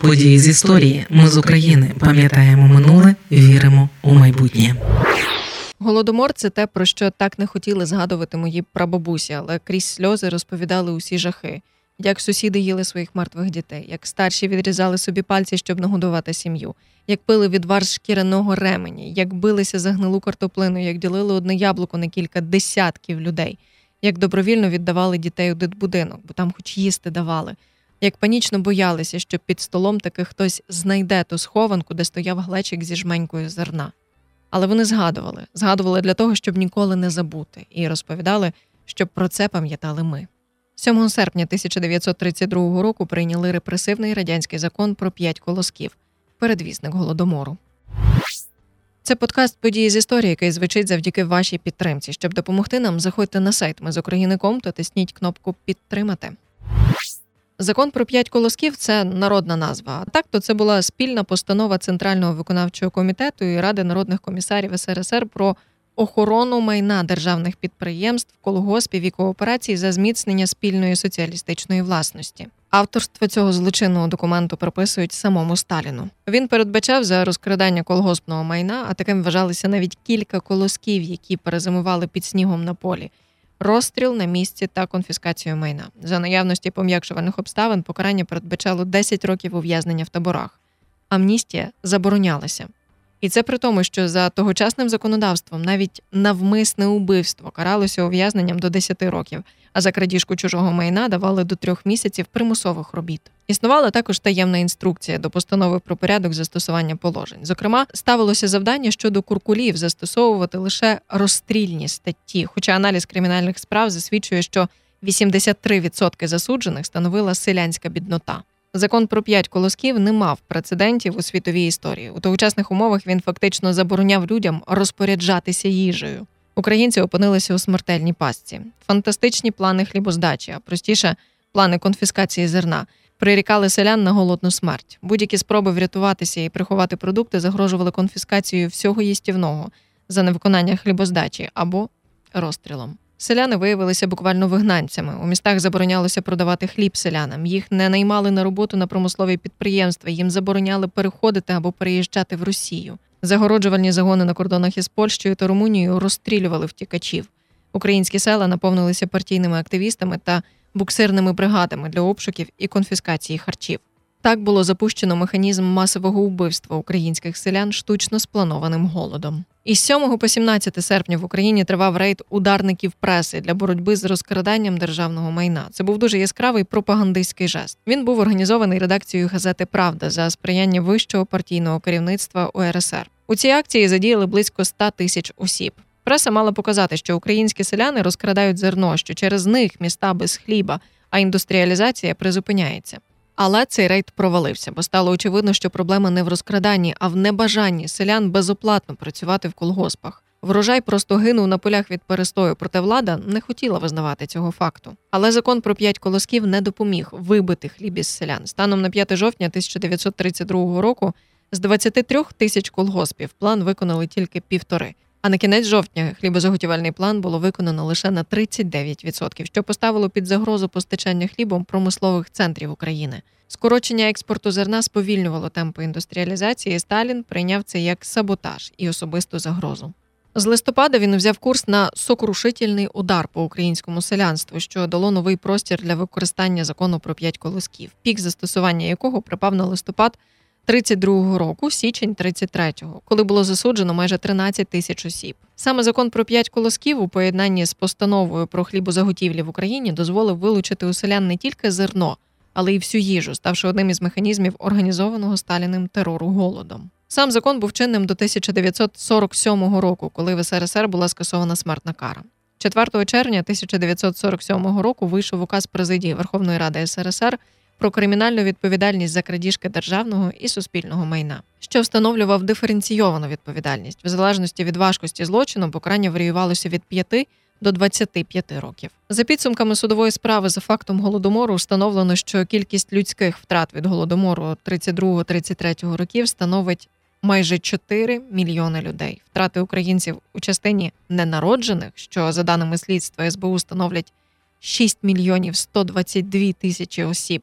Події з історії. Ми з України пам'ятаємо минуле, віримо у майбутнє. Голодомор це те, про що так не хотіли згадувати мої прабабусі, але крізь сльози розповідали усі жахи, як сусіди їли своїх мертвих дітей, як старші відрізали собі пальці, щоб нагодувати сім'ю, як пили відвар з шкіряного ремені, як билися за гнилу картоплину, як ділили одне яблуко на кілька десятків людей, як добровільно віддавали дітей у дитбудинок, бо там хоч їсти давали, як панічно боялися, що під столом таки хтось знайде ту схованку, де стояв глечик зі жменькою зерна. Але вони згадували, згадували для того, щоб ніколи не забути, і розповідали, щоб про це пам'ятали ми. 7 серпня 1932 року прийняли репресивний радянський закон про п'ять колосків, передвісник голодомору. Це подкаст події з історії, який звучить завдяки вашій підтримці. Щоб допомогти нам, заходьте на сайт ми з України.ком та тисніть кнопку Підтримати. Закон про п'ять колосків це народна назва. А так то це була спільна постанова Центрального виконавчого комітету і Ради народних комісарів СРСР про охорону майна державних підприємств, колгоспів і кооперацій за зміцнення спільної соціалістичної власності. Авторство цього злочинного документу приписують самому Сталіну. Він передбачав за розкрадання колгоспного майна, а таким вважалися навіть кілька колосків, які перезимували під снігом на полі. Розстріл на місці та конфіскацію майна за наявності пом'якшувальних обставин покарання передбачало 10 років ув'язнення в таборах. Амністія заборонялася. І це при тому, що за тогочасним законодавством навіть навмисне убивство каралося ув'язненням до 10 років, а за крадіжку чужого майна давали до трьох місяців примусових робіт. Існувала також таємна інструкція до постанови про порядок застосування положень. Зокрема, ставилося завдання щодо куркулів застосовувати лише розстрільні статті, хоча аналіз кримінальних справ засвідчує, що 83% засуджених становила селянська біднота. Закон про п'ять колосків не мав прецедентів у світовій історії. У тогочасних умовах він фактично забороняв людям розпоряджатися їжею. Українці опинилися у смертельній пастці. Фантастичні плани хлібоздачі, а простіше плани конфіскації зерна, прирікали селян на голодну смерть. Будь-які спроби врятуватися і приховати продукти загрожували конфіскацією всього їстівного за невиконання хлібоздачі або розстрілом. Селяни виявилися буквально вигнанцями. У містах заборонялося продавати хліб селянам. Їх не наймали на роботу на промислові підприємства. Їм забороняли переходити або переїжджати в Росію. Загороджувальні загони на кордонах із Польщею та Румунією розстрілювали втікачів. Українські села наповнилися партійними активістами та буксирними бригадами для обшуків і конфіскації харчів. Так було запущено механізм масового вбивства українських селян штучно спланованим голодом. Із 7 по 17 серпня в Україні тривав рейд ударників преси для боротьби з розкраданням державного майна. Це був дуже яскравий пропагандистський жест. Він був організований редакцією газети Правда за сприяння вищого партійного керівництва УРСР. У цій акції задіяли близько 100 тисяч осіб. Преса мала показати, що українські селяни розкрадають зерно, що через них міста без хліба, а індустріалізація призупиняється. Але цей рейд провалився, бо стало очевидно, що проблема не в розкраданні, а в небажанні селян безоплатно працювати в колгоспах. Врожай просто гинув на полях від перестою, проте влада не хотіла визнавати цього факту. Але закон про п'ять колосків не допоміг вибити хліб із селян. Станом на 5 жовтня 1932 року з 23 тисяч колгоспів план виконали тільки півтори. А на кінець жовтня хлібозаготівельний план було виконано лише на 39%, що поставило під загрозу постачання хлібом промислових центрів України. Скорочення експорту зерна сповільнювало темпи індустріалізації. і Сталін прийняв це як саботаж і особисту загрозу. З листопада він взяв курс на сокрушительний удар по українському селянству, що дало новий простір для використання закону про п'ять колосків, пік застосування якого припав на листопад 32-го року, січень 33-го, коли було засуджено майже 13 тисяч осіб. Саме закон про п'ять колосків у поєднанні з постановою про хлібозаготівлі в Україні дозволив вилучити у селян не тільки зерно, але й всю їжу, ставши одним із механізмів організованого Сталіним терору голодом. Сам закон був чинним до 1947 року, коли в СРСР була скасована смертна кара. 4 червня 1947 року вийшов указ президії Верховної Ради СРСР про кримінальну відповідальність за крадіжки державного і суспільного майна, що встановлював диференційовану відповідальність в залежності від важкості злочину, покарання варіювалося від 5 до 25 років. За підсумками судової справи за фактом голодомору встановлено, що кількість людських втрат від голодомору 32-33 років становить майже 4 мільйони людей. Втрати українців у частині ненароджених, що за даними слідства СБУ становлять 6 мільйонів 122 тисячі осіб